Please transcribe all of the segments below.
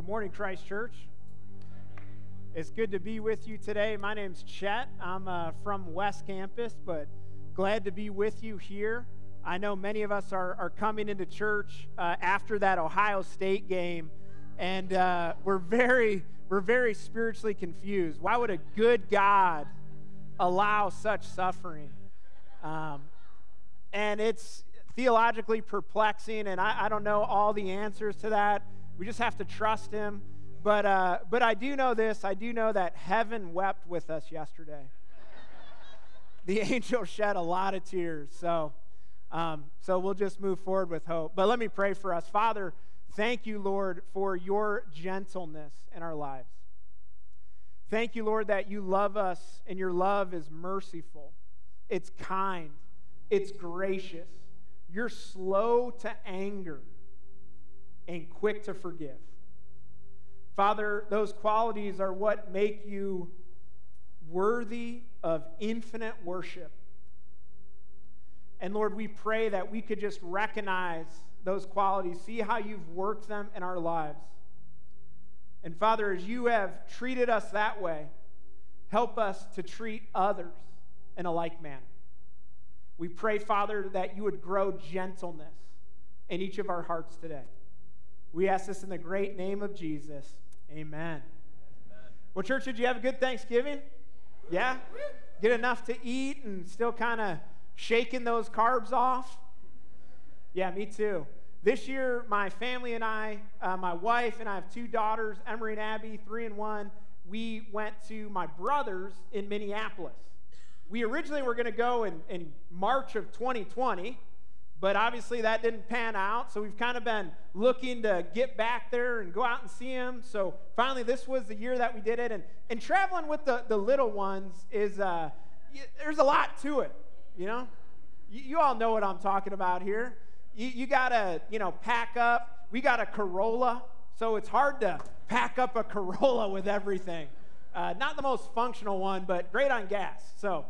Good morning, Christ Church. It's good to be with you today. My name's Chet. I'm uh, from West Campus, but glad to be with you here. I know many of us are, are coming into church uh, after that Ohio State game, and uh, we're very we're very spiritually confused. Why would a good God allow such suffering? Um, and it's theologically perplexing, and I, I don't know all the answers to that. We just have to trust him. But, uh, but I do know this I do know that heaven wept with us yesterday. the angel shed a lot of tears. So, um, so we'll just move forward with hope. But let me pray for us. Father, thank you, Lord, for your gentleness in our lives. Thank you, Lord, that you love us and your love is merciful, it's kind, it's gracious. You're slow to anger and quick to forgive. Father, those qualities are what make you worthy of infinite worship. And Lord, we pray that we could just recognize those qualities, see how you've worked them in our lives. And Father, as you have treated us that way, help us to treat others in a like manner. We pray, Father, that you would grow gentleness in each of our hearts today. We ask this in the great name of Jesus. Amen. Amen. Well, church, did you have a good Thanksgiving? Yeah? Get enough to eat and still kind of shaking those carbs off? Yeah, me too. This year, my family and I, uh, my wife and I have two daughters, Emery and Abby, three and one. We went to my brother's in Minneapolis. We originally were going to go in, in March of 2020, but obviously that didn't pan out. So we've kind of been looking to get back there and go out and see him. So finally, this was the year that we did it. And, and traveling with the, the little ones is, uh, there's a lot to it, you know? You, you all know what I'm talking about here. You, you got to, you know, pack up. We got a Corolla, so it's hard to pack up a Corolla with everything. Uh, not the most functional one, but great on gas. So,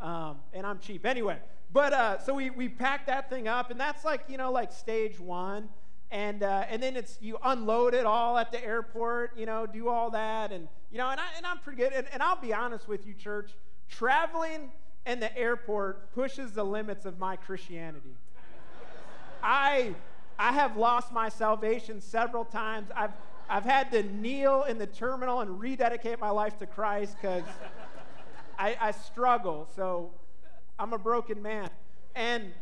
um, and I'm cheap. Anyway, but uh, so we, we packed that thing up, and that's like, you know, like stage one. And, uh, and then it's you unload it all at the airport, you know, do all that. And, you know, and, I, and I'm pretty good. And, and I'll be honest with you, church, traveling in the airport pushes the limits of my Christianity. I, I have lost my salvation several times. I've, I've had to kneel in the terminal and rededicate my life to Christ because I, I struggle. So I'm a broken man. And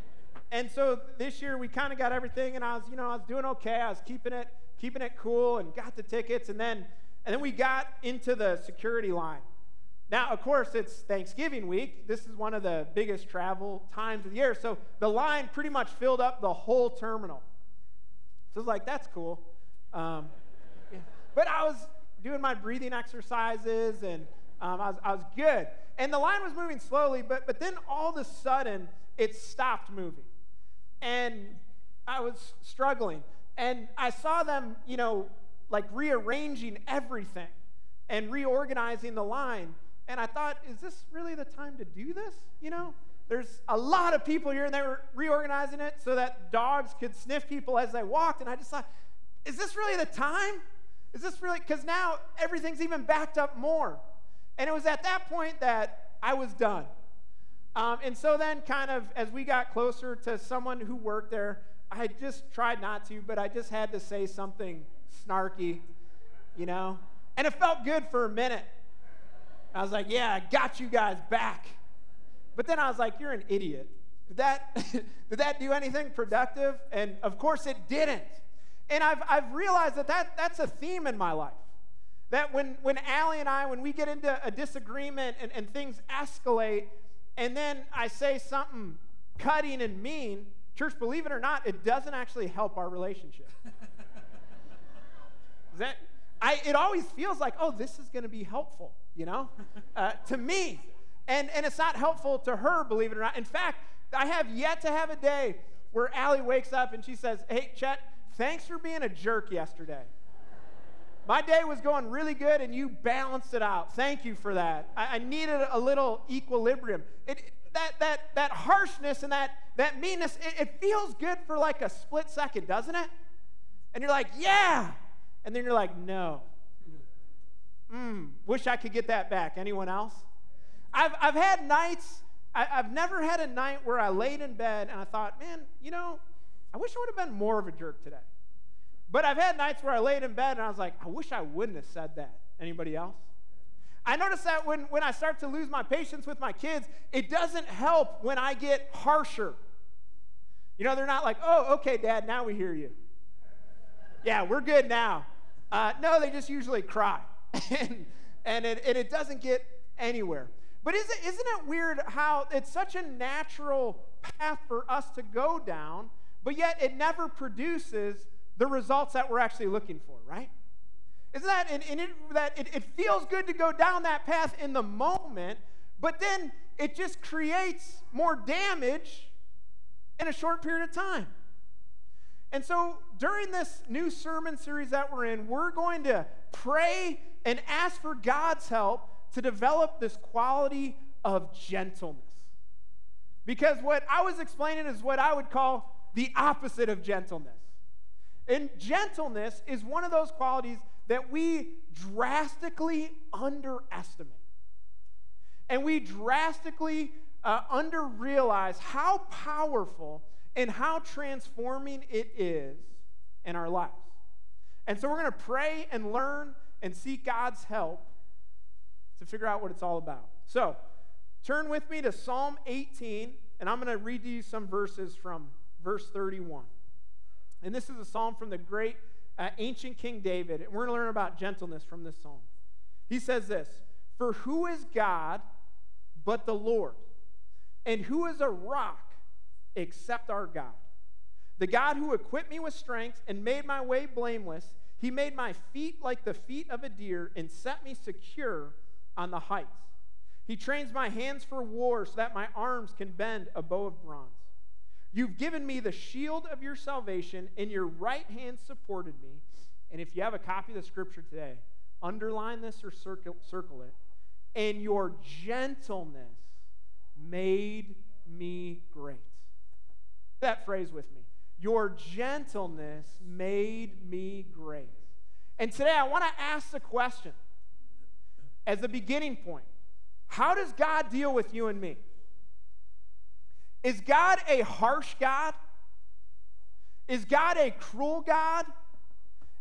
and so this year we kind of got everything and I was, you know, I was doing okay. I was keeping it keeping it cool and got the tickets and then and then we got into the security line. Now, of course, it's Thanksgiving week. This is one of the biggest travel times of the year. So the line pretty much filled up the whole terminal. So I was like, that's cool. Um, yeah. But I was doing my breathing exercises and um, I, was, I was good. And the line was moving slowly, but, but then all of a sudden, it stopped moving. And I was struggling. And I saw them, you know, like rearranging everything and reorganizing the line. And I thought, is this really the time to do this? You know, there's a lot of people here, and they were reorganizing it so that dogs could sniff people as they walked. And I just thought, is this really the time? Is this really? Because now everything's even backed up more. And it was at that point that I was done. Um, and so then, kind of, as we got closer to someone who worked there, I just tried not to, but I just had to say something snarky, you know? And it felt good for a minute. I was like, yeah, I got you guys back. But then I was like, you're an idiot. Did that, did that do anything productive? And of course it didn't. And I've, I've realized that, that that's a theme in my life. That when, when Allie and I, when we get into a disagreement and, and things escalate, and then I say something cutting and mean, church, believe it or not, it doesn't actually help our relationship. that, I, it always feels like, oh, this is going to be helpful, you know, uh, to me. And, and it's not helpful to her, believe it or not. In fact, I have yet to have a day where Allie wakes up and she says, hey, Chet, thanks for being a jerk yesterday. My day was going really good and you balanced it out. Thank you for that. I, I needed a little equilibrium. It, that, that, that harshness and that, that meanness, it, it feels good for like a split second, doesn't it? And you're like, yeah. And then you're like, no. Mm, wish I could get that back. Anyone else? I've, I've had nights, I, have never had a night where I laid in bed and I thought, man, you know, I wish I would have been more of a jerk today. But I've had nights where I laid in bed and I was like, I wish I wouldn't have said that. Anybody else? I notice that when, when I start to lose my patience with my kids, it doesn't help when I get harsher. You know, they're not like, oh, okay, dad, now we hear you. yeah, we're good now. Uh, no, they just usually cry. and and it, and it doesn't get anywhere. But isn't, isn't it weird how it's such a natural path for us to go down, but yet it never produces the results that we're actually looking for, right? Isn't that, and, and it, that it, it feels good to go down that path in the moment, but then it just creates more damage in a short period of time. And so during this new sermon series that we're in, we're going to pray and ask for God's help to develop this quality of gentleness. Because what I was explaining is what I would call the opposite of gentleness. And gentleness is one of those qualities that we drastically underestimate. And we drastically uh, under realize how powerful and how transforming it is in our lives. And so we're going to pray and learn and seek God's help to figure out what it's all about. So turn with me to Psalm 18, and I'm going to read to you some verses from verse 31. And this is a psalm from the great uh, ancient King David. And we're going to learn about gentleness from this psalm. He says this For who is God but the Lord? And who is a rock except our God? The God who equipped me with strength and made my way blameless, he made my feet like the feet of a deer and set me secure on the heights. He trains my hands for war so that my arms can bend a bow of bronze. You've given me the shield of your salvation, and your right hand supported me. And if you have a copy of the scripture today, underline this or circle, circle it. And your gentleness made me great. That phrase with me. Your gentleness made me great. And today I want to ask the question as a beginning point How does God deal with you and me? Is God a harsh God? Is God a cruel God?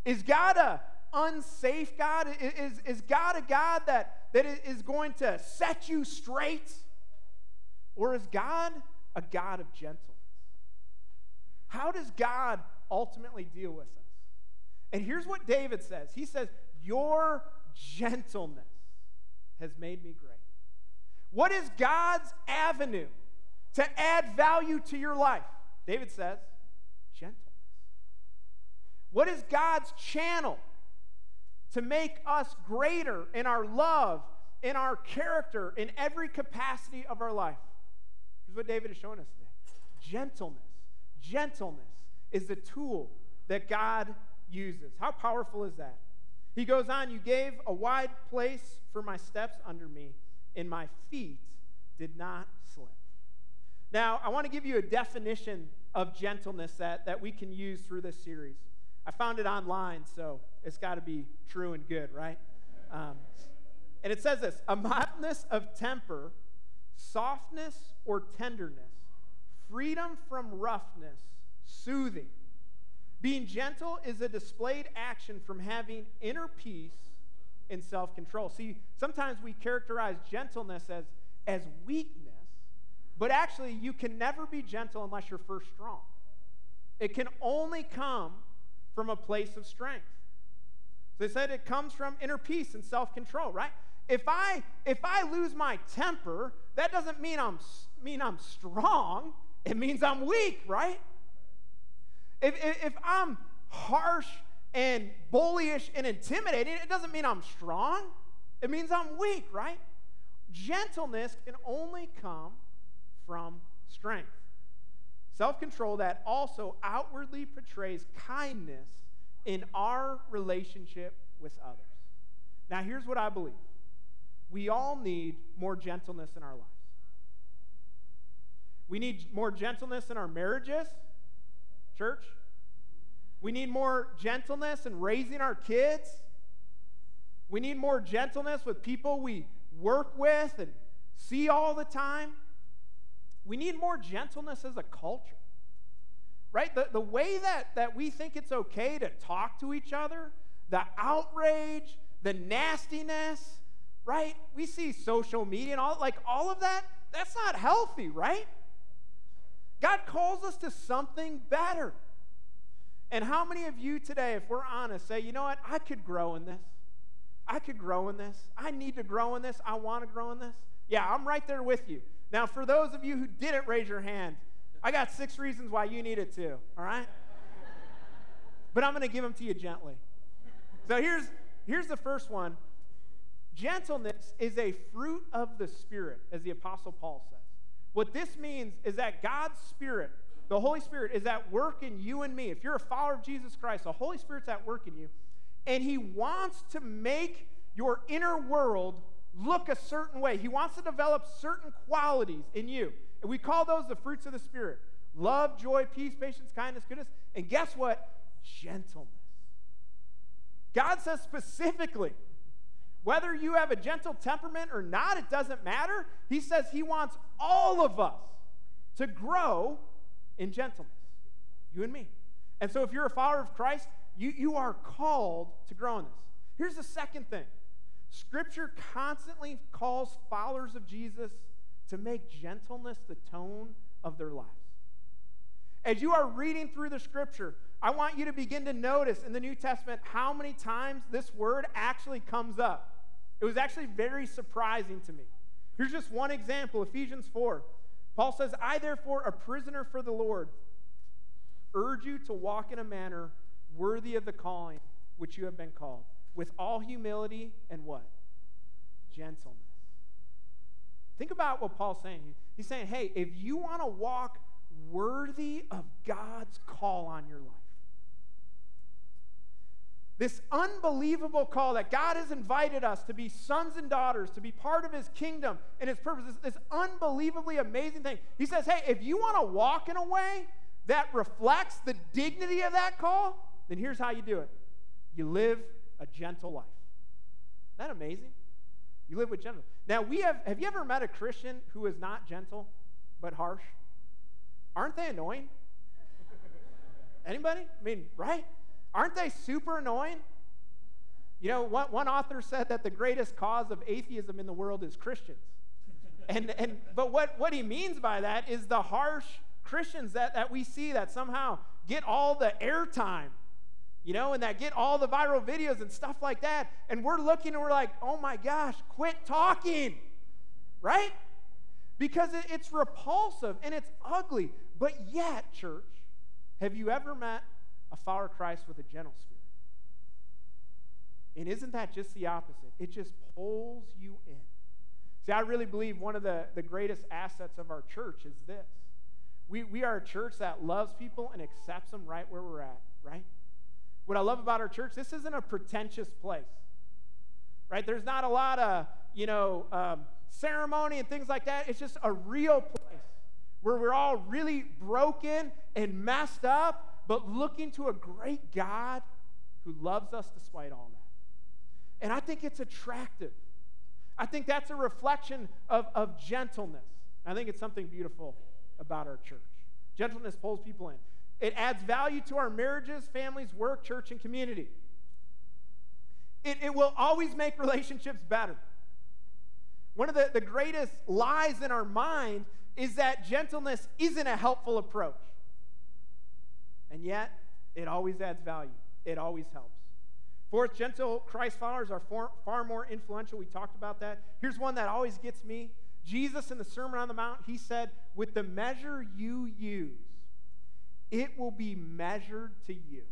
Is God a unsafe God? Is, is God a God that, that is going to set you straight? Or is God a God of gentleness? How does God ultimately deal with us? And here's what David says He says, Your gentleness has made me great. What is God's avenue to add value to your life? David says, gentleness. What is God's channel to make us greater in our love, in our character, in every capacity of our life? Here's what David is showing us today gentleness. Gentleness is the tool that God uses. How powerful is that? He goes on, You gave a wide place for my steps under me, and my feet did not slip. Now, I want to give you a definition of gentleness that, that we can use through this series. I found it online, so it's got to be true and good, right? Um, and it says this a mildness of temper, softness or tenderness, freedom from roughness, soothing. Being gentle is a displayed action from having inner peace and self control. See, sometimes we characterize gentleness as, as weakness but actually, you can never be gentle unless you're first strong. It can only come from a place of strength. So they said it comes from inner peace and self-control, right? If I if I lose my temper, that doesn't mean I'm mean I'm strong. It means I'm weak, right? If, if, if I'm harsh and bullyish and intimidating, it doesn't mean I'm strong. It means I'm weak, right? Gentleness can only come from strength. Self control that also outwardly portrays kindness in our relationship with others. Now, here's what I believe we all need more gentleness in our lives. We need more gentleness in our marriages, church. We need more gentleness in raising our kids. We need more gentleness with people we work with and see all the time. We need more gentleness as a culture. Right? The, the way that, that we think it's okay to talk to each other, the outrage, the nastiness, right? We see social media and all like all of that, that's not healthy, right? God calls us to something better. And how many of you today, if we're honest, say, you know what, I could grow in this? I could grow in this. I need to grow in this. I want to grow in this. Yeah, I'm right there with you. Now, for those of you who didn't raise your hand, I got six reasons why you need it too, all right? but I'm going to give them to you gently. So here's, here's the first one Gentleness is a fruit of the Spirit, as the Apostle Paul says. What this means is that God's Spirit, the Holy Spirit, is at work in you and me. If you're a follower of Jesus Christ, the Holy Spirit's at work in you, and He wants to make your inner world look a certain way. He wants to develop certain qualities in you. And we call those the fruits of the Spirit love, joy, peace, patience, kindness, goodness. And guess what? Gentleness. God says specifically, whether you have a gentle temperament or not, it doesn't matter. He says He wants all of us to grow in gentleness, you and me. And so, if you're a follower of Christ, you, you are called to grow in this. Here's the second thing Scripture constantly calls followers of Jesus to make gentleness the tone of their lives. As you are reading through the Scripture, I want you to begin to notice in the New Testament how many times this word actually comes up. It was actually very surprising to me. Here's just one example Ephesians 4. Paul says, I, therefore, a prisoner for the Lord, urge you to walk in a manner worthy of the calling which you have been called, with all humility and what? Gentleness. Think about what Paul's saying. He's saying, hey, if you want to walk worthy of God's call on your life, this unbelievable call that God has invited us to be sons and daughters, to be part of his kingdom and his purpose, this, this unbelievably amazing thing. He says, hey, if you want to walk in a way that reflects the dignity of that call, then here's how you do it you live a gentle life. Isn't that amazing? You live with gentleness. Now, we have, have you ever met a Christian who is not gentle but harsh? Aren't they annoying? Anybody? I mean, right? Aren't they super annoying? You know, one, one author said that the greatest cause of atheism in the world is Christians. and, and, but what, what he means by that is the harsh Christians that, that we see that somehow get all the airtime, you know, and that get all the viral videos and stuff like that. And we're looking and we're like, oh my gosh, quit talking, right? Because it's repulsive and it's ugly. But yet, church, have you ever met a follower of Christ with a gentle spirit. And isn't that just the opposite? It just pulls you in. See, I really believe one of the, the greatest assets of our church is this. We, we are a church that loves people and accepts them right where we're at, right? What I love about our church, this isn't a pretentious place, right? There's not a lot of, you know, um, ceremony and things like that. It's just a real place where we're all really broken and messed up but looking to a great God who loves us despite all that. And I think it's attractive. I think that's a reflection of, of gentleness. I think it's something beautiful about our church. Gentleness pulls people in. It adds value to our marriages, families, work, church, and community. It, it will always make relationships better. One of the, the greatest lies in our mind is that gentleness isn't a helpful approach. And yet, it always adds value, it always helps. Fourth, gentle Christ followers are far, far more influential. We talked about that. Here's one that always gets me. Jesus in the Sermon on the Mount, he said, With the measure you use, it will be measured to you.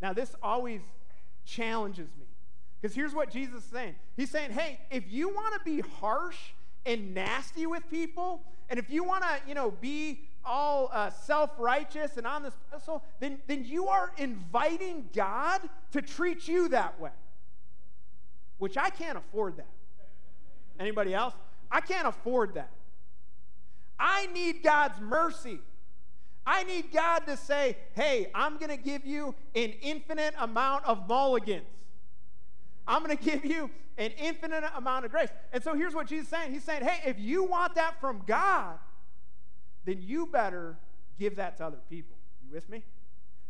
Now, this always challenges me because here's what Jesus is saying He's saying, Hey, if you want to be harsh and nasty with people, and if you want to, you know, be all uh, self righteous and on this pedestal, then, then you are inviting God to treat you that way, which I can't afford that. Anybody else? I can't afford that. I need God's mercy. I need God to say, hey, I'm going to give you an infinite amount of mulligans. I'm going to give you an infinite amount of grace. And so here's what Jesus is saying He's saying, hey, if you want that from God, then you better give that to other people. You with me?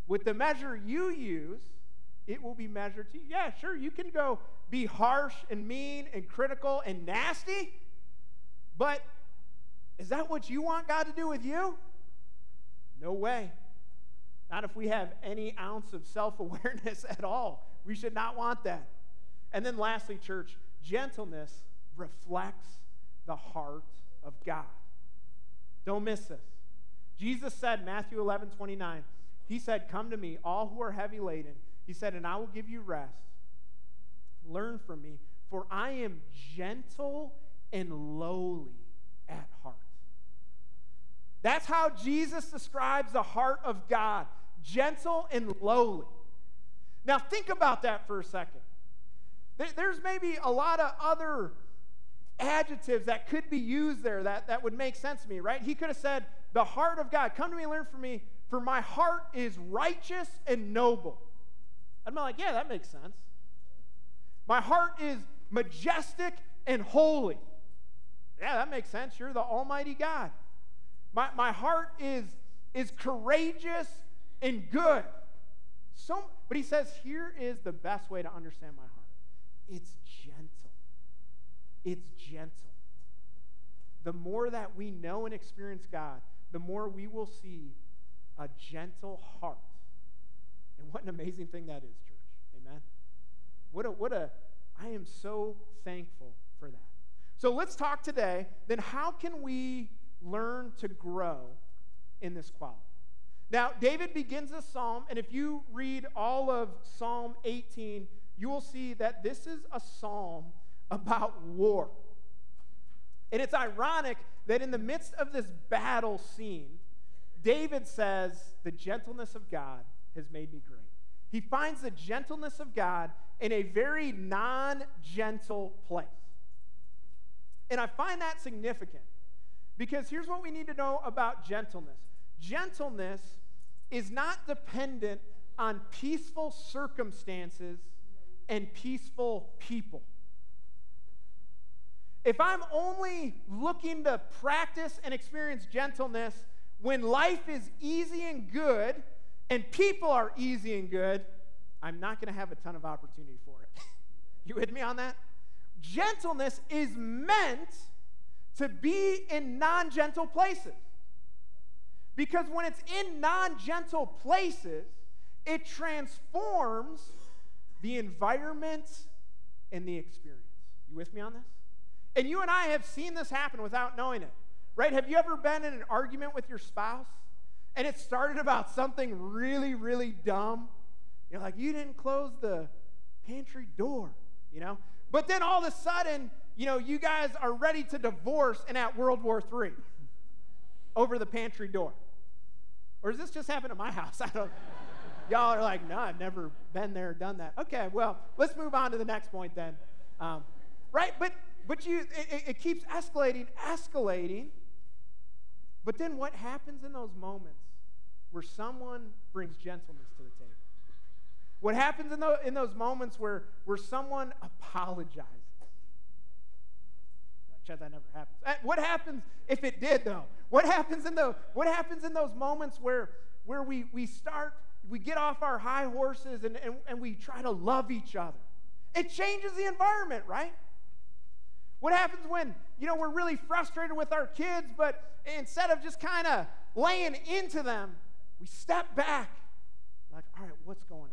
With the measure you use, it will be measured to you. Yeah, sure, you can go be harsh and mean and critical and nasty, but is that what you want God to do with you? No way. Not if we have any ounce of self awareness at all. We should not want that. And then, lastly, church, gentleness reflects the heart of God. Don't miss this. Jesus said, Matthew 11, 29, He said, Come to me, all who are heavy laden. He said, And I will give you rest. Learn from me, for I am gentle and lowly at heart. That's how Jesus describes the heart of God gentle and lowly. Now, think about that for a second. There's maybe a lot of other adjectives that could be used there that, that would make sense to me, right? He could have said, The heart of God, come to me learn from me, for my heart is righteous and noble. I'd be like, Yeah, that makes sense. My heart is majestic and holy. Yeah, that makes sense. You're the Almighty God. My, my heart is, is courageous and good. So, but he says, here is the best way to understand my heart it's gentle. It's gentle. The more that we know and experience God, the more we will see a gentle heart. And what an amazing thing that is, church. Amen. What a, what a, I am so thankful for that. So let's talk today, then how can we learn to grow in this quality? Now, David begins this psalm, and if you read all of Psalm 18, you will see that this is a psalm about war. And it's ironic that in the midst of this battle scene, David says, The gentleness of God has made me great. He finds the gentleness of God in a very non gentle place. And I find that significant because here's what we need to know about gentleness gentleness is not dependent on peaceful circumstances and peaceful people. If I'm only looking to practice and experience gentleness when life is easy and good and people are easy and good, I'm not going to have a ton of opportunity for it. you with me on that? Gentleness is meant to be in non gentle places. Because when it's in non gentle places, it transforms the environment and the experience. You with me on this? And you and I have seen this happen without knowing it, right? Have you ever been in an argument with your spouse and it started about something really, really dumb? You're like, you didn't close the pantry door, you know? But then all of a sudden, you know, you guys are ready to divorce and at World War III over the pantry door. Or does this just happen at my house? I don't Y'all are like, no, I've never been there, done that. Okay, well, let's move on to the next point then. Um, right? But but you it, it keeps escalating, escalating. But then what happens in those moments where someone brings gentleness to the table? What happens in, the, in those moments where, where someone apologizes? Chance that never happens. Eh, what happens if it did, though? What happens in the what happens in those moments where where we we start we get off our high horses and, and, and we try to love each other. It changes the environment, right? What happens when, you know, we're really frustrated with our kids, but instead of just kind of laying into them, we step back. Like, all right, what's going on?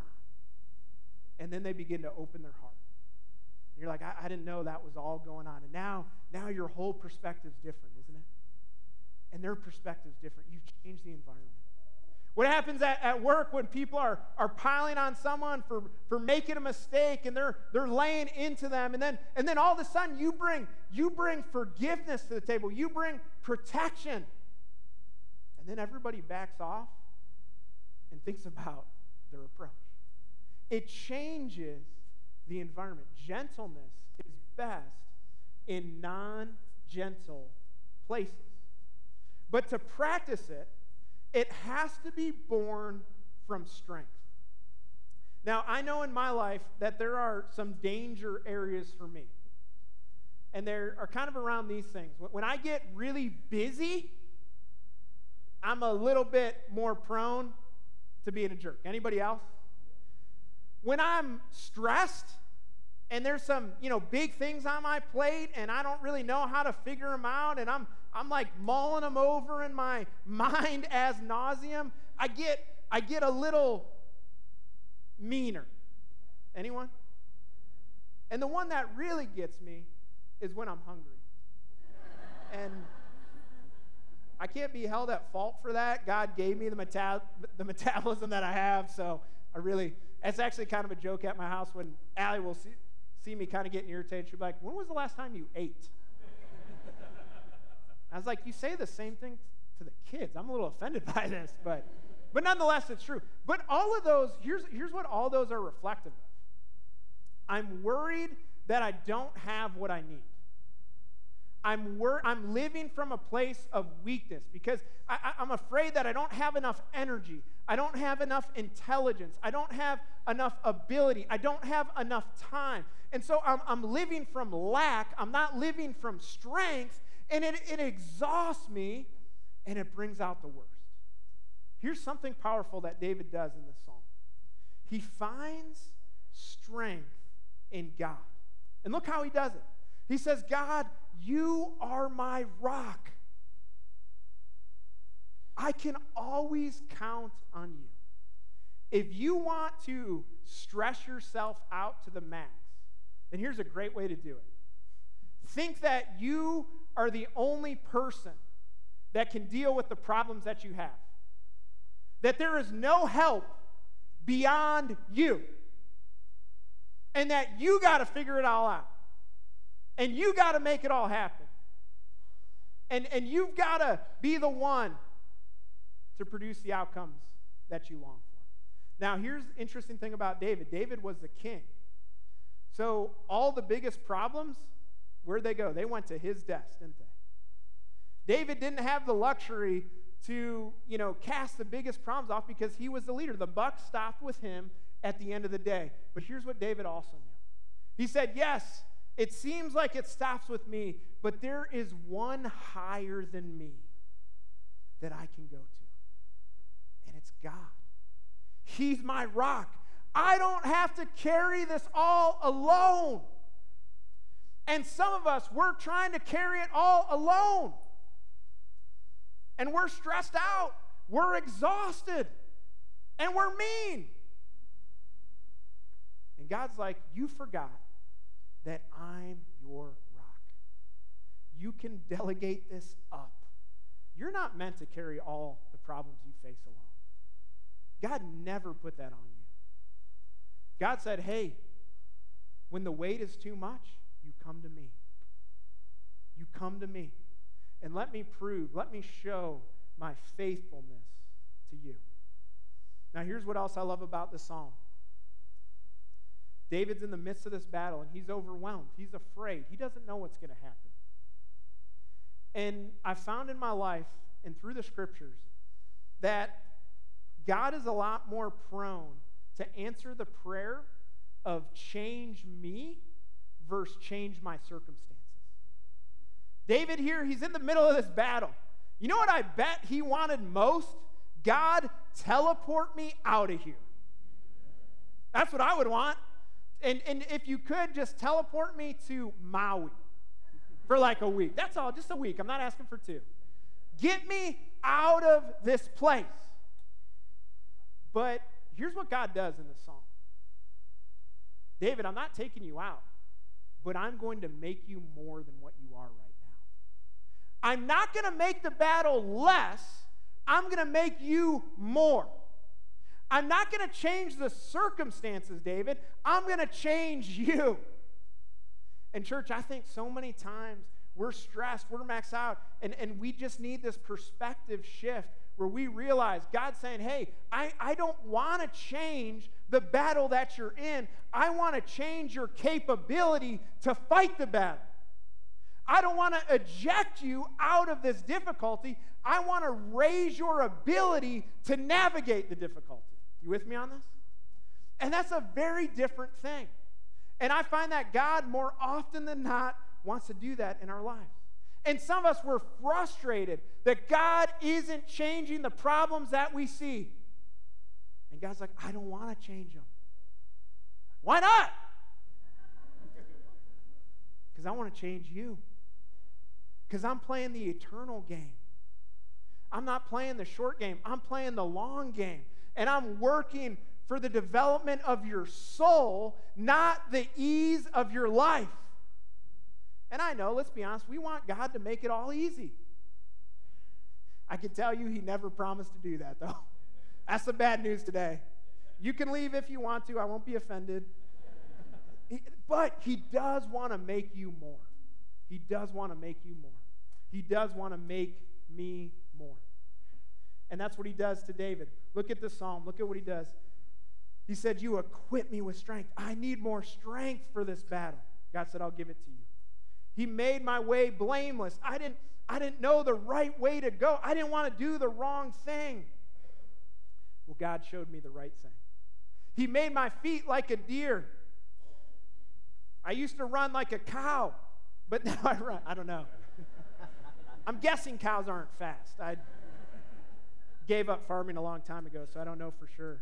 And then they begin to open their heart. You're like, I, I didn't know that was all going on. And now, now your whole perspective's different, isn't it? And their perspective's different. You've changed the environment. What happens at, at work when people are, are piling on someone for, for making a mistake and they're, they're laying into them, and then, and then all of a sudden you bring, you bring forgiveness to the table, you bring protection. And then everybody backs off and thinks about their approach. It changes the environment. Gentleness is best in non gentle places. But to practice it, it has to be born from strength. Now, I know in my life that there are some danger areas for me. And there are kind of around these things. When I get really busy, I'm a little bit more prone to being a jerk. Anybody else? When I'm stressed and there's some, you know, big things on my plate and I don't really know how to figure them out and I'm I'm like mulling them over in my mind as nauseum, I get I get a little meaner. Anyone? And the one that really gets me is when I'm hungry. and I can't be held at fault for that. God gave me the, meta- the metabolism that I have, so I really, it's actually kind of a joke at my house when Allie will see, see me kind of getting irritated. She'll be like, When was the last time you ate? I was like, You say the same thing to the kids. I'm a little offended by this, but. But nonetheless, it's true. But all of those, here's, here's what all those are reflective of I'm worried that I don't have what I need. I'm, wor- I'm living from a place of weakness because I, I'm afraid that I don't have enough energy. I don't have enough intelligence. I don't have enough ability. I don't have enough time. And so I'm, I'm living from lack. I'm not living from strength. And it, it exhausts me and it brings out the worst. Here's something powerful that David does in this song he finds strength in God. And look how he does it. He says, God, you are my rock. I can always count on you. If you want to stress yourself out to the max, then here's a great way to do it. Think that you are the only person that can deal with the problems that you have that there is no help beyond you. And that you got to figure it all out. And you got to make it all happen. And, and you've got to be the one to produce the outcomes that you long for. Now, here's the interesting thing about David David was the king. So, all the biggest problems, where'd they go? They went to his desk, didn't they? David didn't have the luxury to, you know, cast the biggest problems off because he was the leader. The buck stopped with him at the end of the day. But here's what David also knew. He said, "Yes, it seems like it stops with me, but there is one higher than me that I can go to. And it's God. He's my rock. I don't have to carry this all alone. And some of us, we're trying to carry it all alone and we're stressed out, we're exhausted, and we're mean. And God's like, You forgot that I'm your rock. You can delegate this up. You're not meant to carry all the problems you face alone. God never put that on you. God said, Hey, when the weight is too much, you come to me. You come to me and let me prove, let me show my faithfulness to you. Now, here's what else I love about the psalm David's in the midst of this battle and he's overwhelmed. He's afraid. He doesn't know what's going to happen. And I found in my life and through the scriptures that God is a lot more prone to answer the prayer of change me versus change my circumstances. David here, he's in the middle of this battle. You know what I bet he wanted most? God, teleport me out of here. That's what I would want. And, and if you could, just teleport me to Maui for like a week. That's all, just a week. I'm not asking for two. Get me out of this place. But here's what God does in this song David, I'm not taking you out, but I'm going to make you more than what you are right now. I'm not going to make the battle less, I'm going to make you more. I'm not going to change the circumstances, David. I'm going to change you. And, church, I think so many times we're stressed, we're maxed out, and, and we just need this perspective shift where we realize God's saying, hey, I, I don't want to change the battle that you're in. I want to change your capability to fight the battle. I don't want to eject you out of this difficulty. I want to raise your ability to navigate the difficulty. You with me on this? And that's a very different thing. And I find that God, more often than not, wants to do that in our lives. And some of us were frustrated that God isn't changing the problems that we see. And God's like, I don't want to change them. Why not? Because I want to change you. Because I'm playing the eternal game. I'm not playing the short game, I'm playing the long game. And I'm working for the development of your soul, not the ease of your life. And I know, let's be honest, we want God to make it all easy. I can tell you he never promised to do that, though. That's the bad news today. You can leave if you want to, I won't be offended. but he does want to make you more. He does want to make you more. He does want to make me more. And that's what he does to David. Look at the psalm. Look at what he does. He said, You equip me with strength. I need more strength for this battle. God said, I'll give it to you. He made my way blameless. I didn't, I didn't know the right way to go. I didn't want to do the wrong thing. Well, God showed me the right thing. He made my feet like a deer. I used to run like a cow, but now I run. I don't know. I'm guessing cows aren't fast. I gave up farming a long time ago, so I don't know for sure.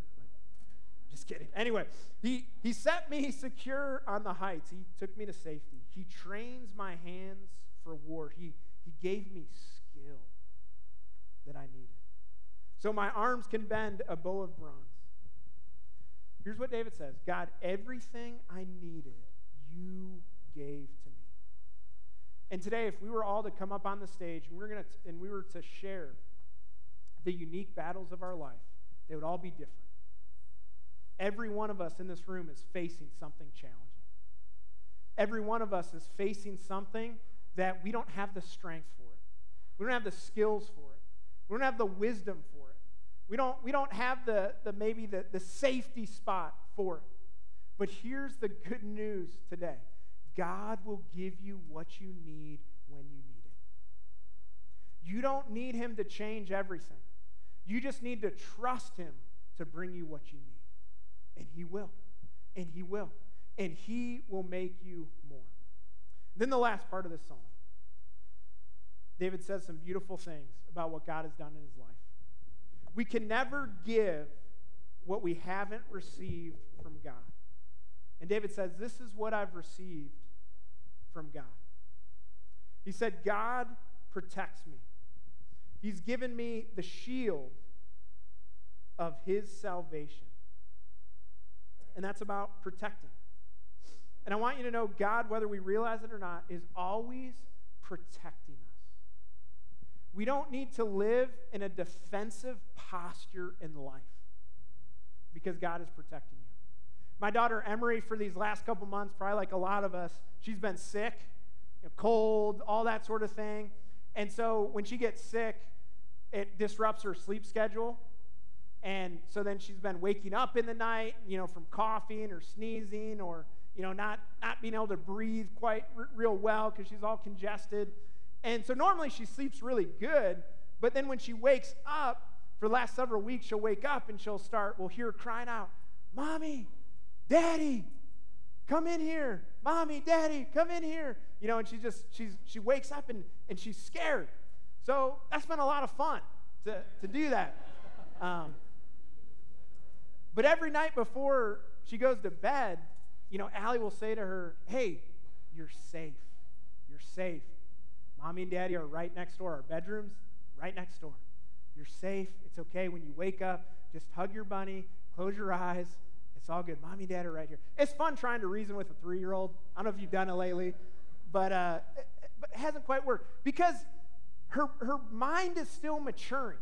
Just kidding. Anyway, he, he set me secure on the heights. He took me to safety. He trains my hands for war. He, he gave me skill that I needed. So my arms can bend a bow of bronze. Here's what David says God, everything I needed, you gave to me. And today, if we were all to come up on the stage and we were, gonna t- and we were to share the unique battles of our life, they would all be different. Every one of us in this room is facing something challenging. Every one of us is facing something that we don't have the strength for it. We don't have the skills for it. We don't have the wisdom for it. We don't, we don't have the, the maybe the, the safety spot for it. But here's the good news today God will give you what you need when you need it. You don't need Him to change everything, you just need to trust Him to bring you what you need. And He will. And He will. And He will make you more. Then the last part of this song. David says some beautiful things about what God has done in his life. We can never give what we haven't received from God. And David says, This is what I've received from God. He said, God protects me. He's given me the shield of his salvation. And that's about protecting. And I want you to know God, whether we realize it or not, is always protecting us. We don't need to live in a defensive posture in life because God is protecting you. My daughter Emery, for these last couple months, probably like a lot of us, she's been sick, you know, cold, all that sort of thing. And so when she gets sick, it disrupts her sleep schedule. And so then she's been waking up in the night, you know, from coughing or sneezing or, you know, not, not being able to breathe quite r- real well because she's all congested. And so normally she sleeps really good, but then when she wakes up, for the last several weeks, she'll wake up and she'll start, we'll hear crying out, Mommy, Daddy, come in here. Mommy, Daddy, come in here. You know, and she just, she's, she wakes up and, and she's scared. So that's been a lot of fun to, to do that. Um, but every night before she goes to bed, you know, Allie will say to her, Hey, you're safe. You're safe. Mommy and daddy are right next door. Our bedrooms, right next door. You're safe. It's okay. When you wake up, just hug your bunny, close your eyes. It's all good. Mommy and dad are right here. It's fun trying to reason with a three year old. I don't know if you've done it lately, but, uh, but it hasn't quite worked because her, her mind is still maturing.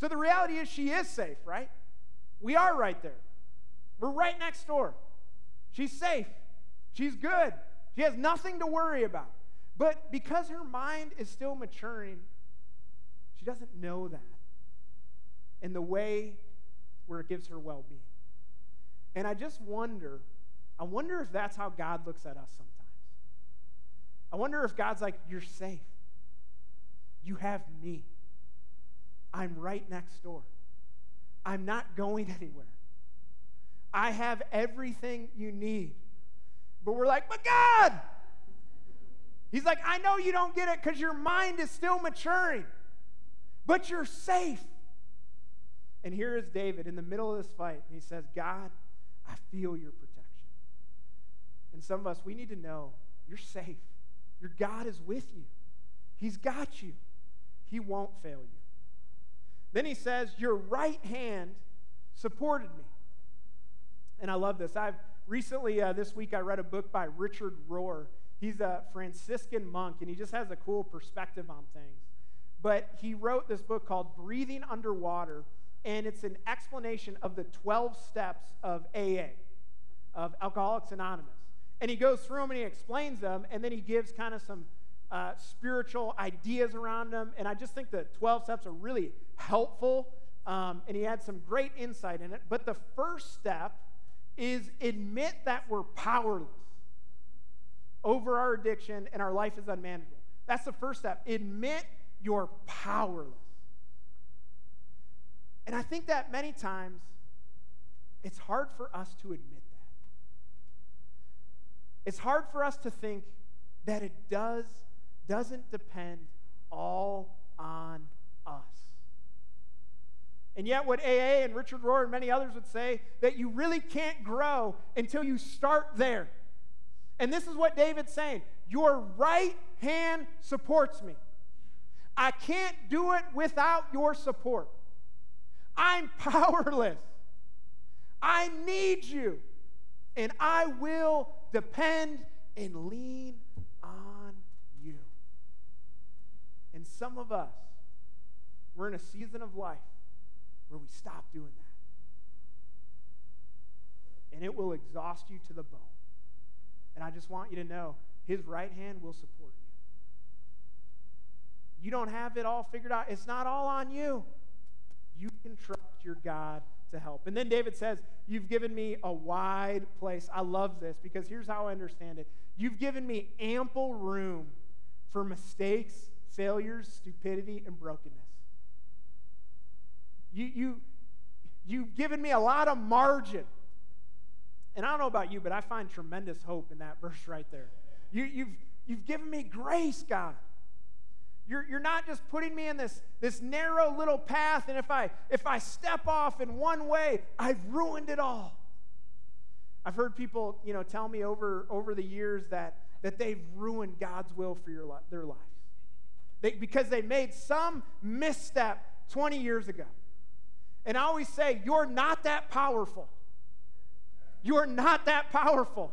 So the reality is she is safe, right? We are right there. We're right next door. She's safe. She's good. She has nothing to worry about. But because her mind is still maturing, she doesn't know that in the way where it gives her well being. And I just wonder, I wonder if that's how God looks at us sometimes. I wonder if God's like, You're safe. You have me. I'm right next door. I'm not going anywhere. I have everything you need. But we're like, But God! He's like, I know you don't get it because your mind is still maturing, but you're safe. And here is David in the middle of this fight, and he says, God, I feel your protection. And some of us, we need to know you're safe. Your God is with you, He's got you, He won't fail you. Then he says, Your right hand supported me. And I love this. I've recently, uh, this week, I read a book by Richard Rohr. He's a Franciscan monk, and he just has a cool perspective on things. But he wrote this book called Breathing Underwater, and it's an explanation of the 12 steps of AA, of Alcoholics Anonymous. And he goes through them and he explains them, and then he gives kind of some uh, spiritual ideas around them. And I just think the 12 steps are really helpful. Um, and he had some great insight in it. But the first step is admit that we're powerless over our addiction and our life is unmanageable. That's the first step. Admit you're powerless. And I think that many times it's hard for us to admit that. it's hard for us to think that it does doesn't depend all on us. And yet, what AA and Richard Rohr and many others would say that you really can't grow until you start there. And this is what David's saying Your right hand supports me. I can't do it without your support. I'm powerless. I need you. And I will depend and lean on you. And some of us, we're in a season of life where we stop doing that. And it will exhaust you to the bone. And I just want you to know his right hand will support you. You don't have it all figured out. It's not all on you. You can trust your God to help. And then David says, You've given me a wide place. I love this because here's how I understand it You've given me ample room for mistakes, failures, stupidity, and brokenness. You, you, you've given me a lot of margin. And I don't know about you, but I find tremendous hope in that verse right there. You, you've, you've given me grace, God. You're, you're not just putting me in this, this narrow little path, and if I, if I step off in one way, I've ruined it all. I've heard people, you know, tell me over, over the years that, that they've ruined God's will for your, their lives. They, because they made some misstep 20 years ago. And I always say, you're not that powerful. You're not that powerful.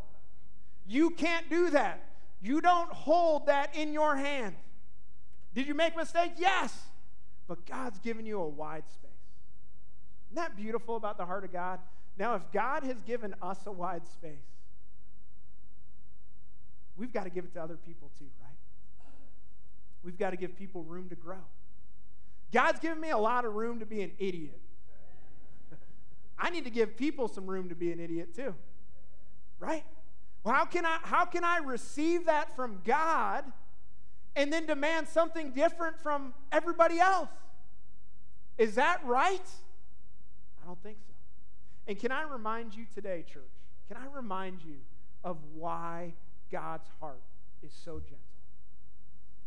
You can't do that. You don't hold that in your hand. Did you make mistakes? Yes. But God's given you a wide space. Isn't that beautiful about the heart of God? Now, if God has given us a wide space, we've got to give it to other people too, right? We've got to give people room to grow. God's given me a lot of room to be an idiot. I need to give people some room to be an idiot too. Right? Well, how can I how can I receive that from God and then demand something different from everybody else. Is that right? I don't think so. And can I remind you today, church, can I remind you of why God's heart is so gentle?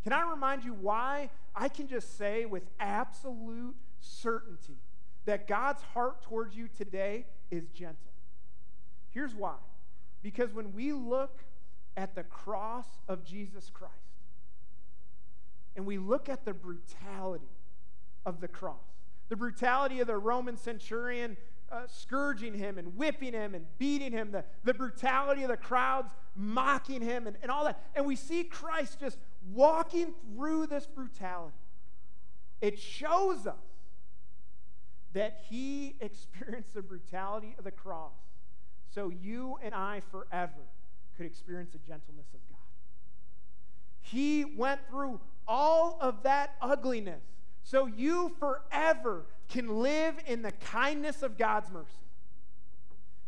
Can I remind you why I can just say with absolute certainty that God's heart towards you today is gentle? Here's why. Because when we look at the cross of Jesus Christ, and we look at the brutality of the cross, the brutality of the Roman centurion uh, scourging him and whipping him and beating him, the, the brutality of the crowds mocking him, and, and all that. And we see Christ just walking through this brutality. It shows us that he experienced the brutality of the cross so you and I forever could experience the gentleness of God. He went through all of that ugliness so you forever can live in the kindness of God's mercy.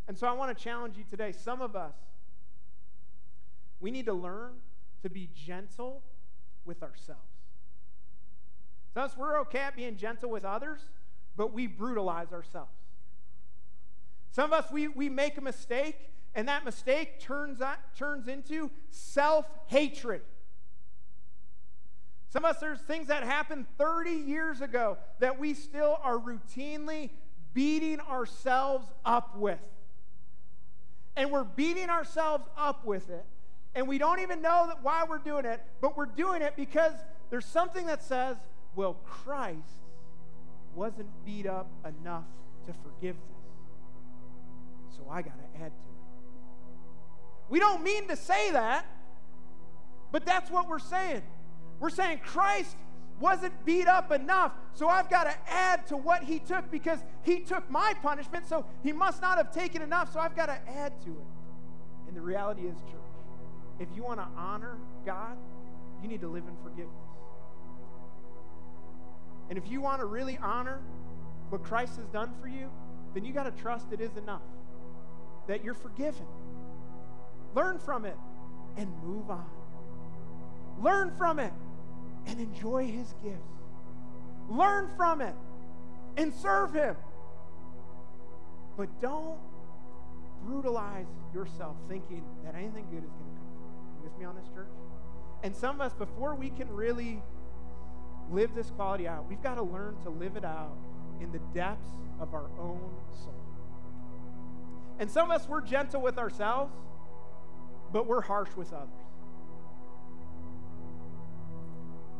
And so I want to challenge you today. Some of us, we need to learn to be gentle with ourselves. Thus, we're okay at being gentle with others, but we brutalize ourselves. Some of us, we, we make a mistake, and that mistake turns, out, turns into self hatred. Some of us, there's things that happened 30 years ago that we still are routinely beating ourselves up with. And we're beating ourselves up with it. And we don't even know that why we're doing it, but we're doing it because there's something that says, well, Christ wasn't beat up enough to forgive this. So I got to add to it. We don't mean to say that, but that's what we're saying. We're saying Christ wasn't beat up enough, so I've got to add to what he took because he took my punishment, so he must not have taken enough, so I've got to add to it. And the reality is, church, if you want to honor God, you need to live in forgiveness. And if you want to really honor what Christ has done for you, then you got to trust it is enough, that you're forgiven. Learn from it and move on. Learn from it and enjoy his gifts. Learn from it and serve him. But don't brutalize yourself thinking that anything good is going to come from. You with me on this, church? And some of us, before we can really live this quality out, we've got to learn to live it out in the depths of our own soul. And some of us, we're gentle with ourselves, but we're harsh with others.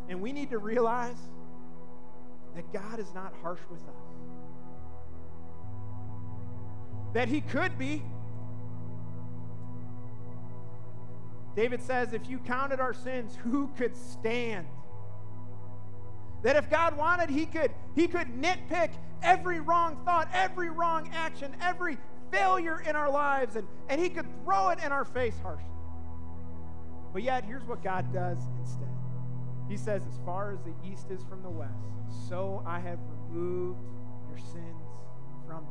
And we need to realize that God is not harsh with us. That He could be. David says, if you counted our sins, who could stand? That if God wanted, he could, he could nitpick every wrong thought, every wrong action, every failure in our lives, and, and he could throw it in our face harshly. But yet, here's what God does instead. He says, As far as the east is from the west, so I have removed your sins from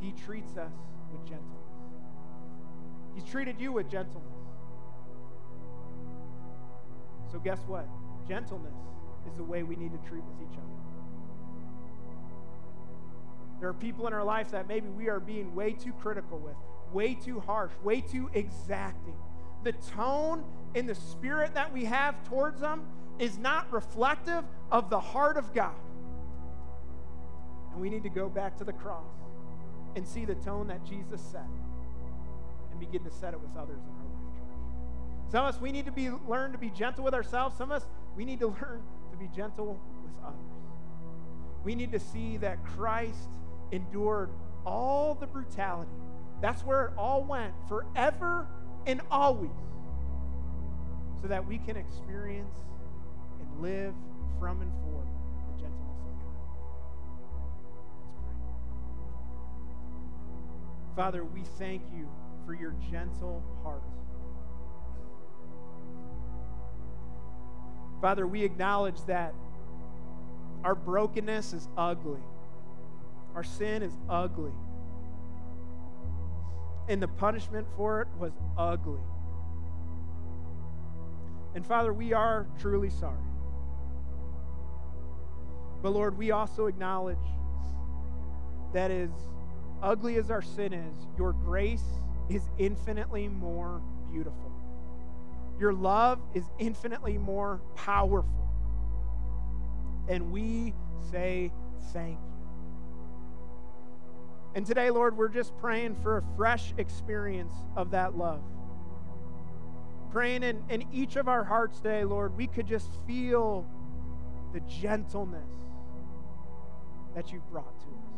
you. He treats us with gentleness. He's treated you with gentleness. So, guess what? Gentleness is the way we need to treat with each other. There are people in our life that maybe we are being way too critical with, way too harsh, way too exacting. The tone and the spirit that we have towards them is not reflective of the heart of God. And we need to go back to the cross and see the tone that Jesus set and begin to set it with others in our life, church. Some of us, we need to be learn to be gentle with ourselves. Some of us, we need to learn to be gentle with others. We need to see that Christ endured all the brutality. That's where it all went forever and always so that we can experience and live from and for the gentleness of God. Let's pray. Father, we thank you for your gentle heart. Father, we acknowledge that our brokenness is ugly. Our sin is ugly. And the punishment for it was ugly. And Father, we are truly sorry. But Lord, we also acknowledge that as ugly as our sin is, your grace is infinitely more beautiful. Your love is infinitely more powerful. And we say thank you. And today, Lord, we're just praying for a fresh experience of that love praying in, in each of our hearts today, Lord, we could just feel the gentleness that you've brought to us.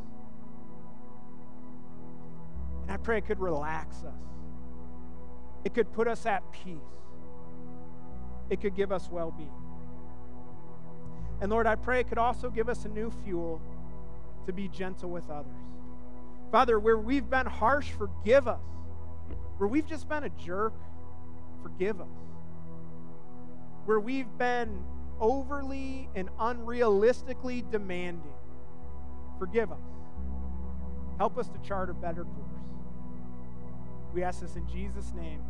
And I pray it could relax us, it could put us at peace, it could give us well being. And Lord, I pray it could also give us a new fuel to be gentle with others. Father, where we've been harsh, forgive us. Where we've just been a jerk, forgive us. Where we've been overly and unrealistically demanding, forgive us. Help us to chart a better course. We ask this in Jesus' name.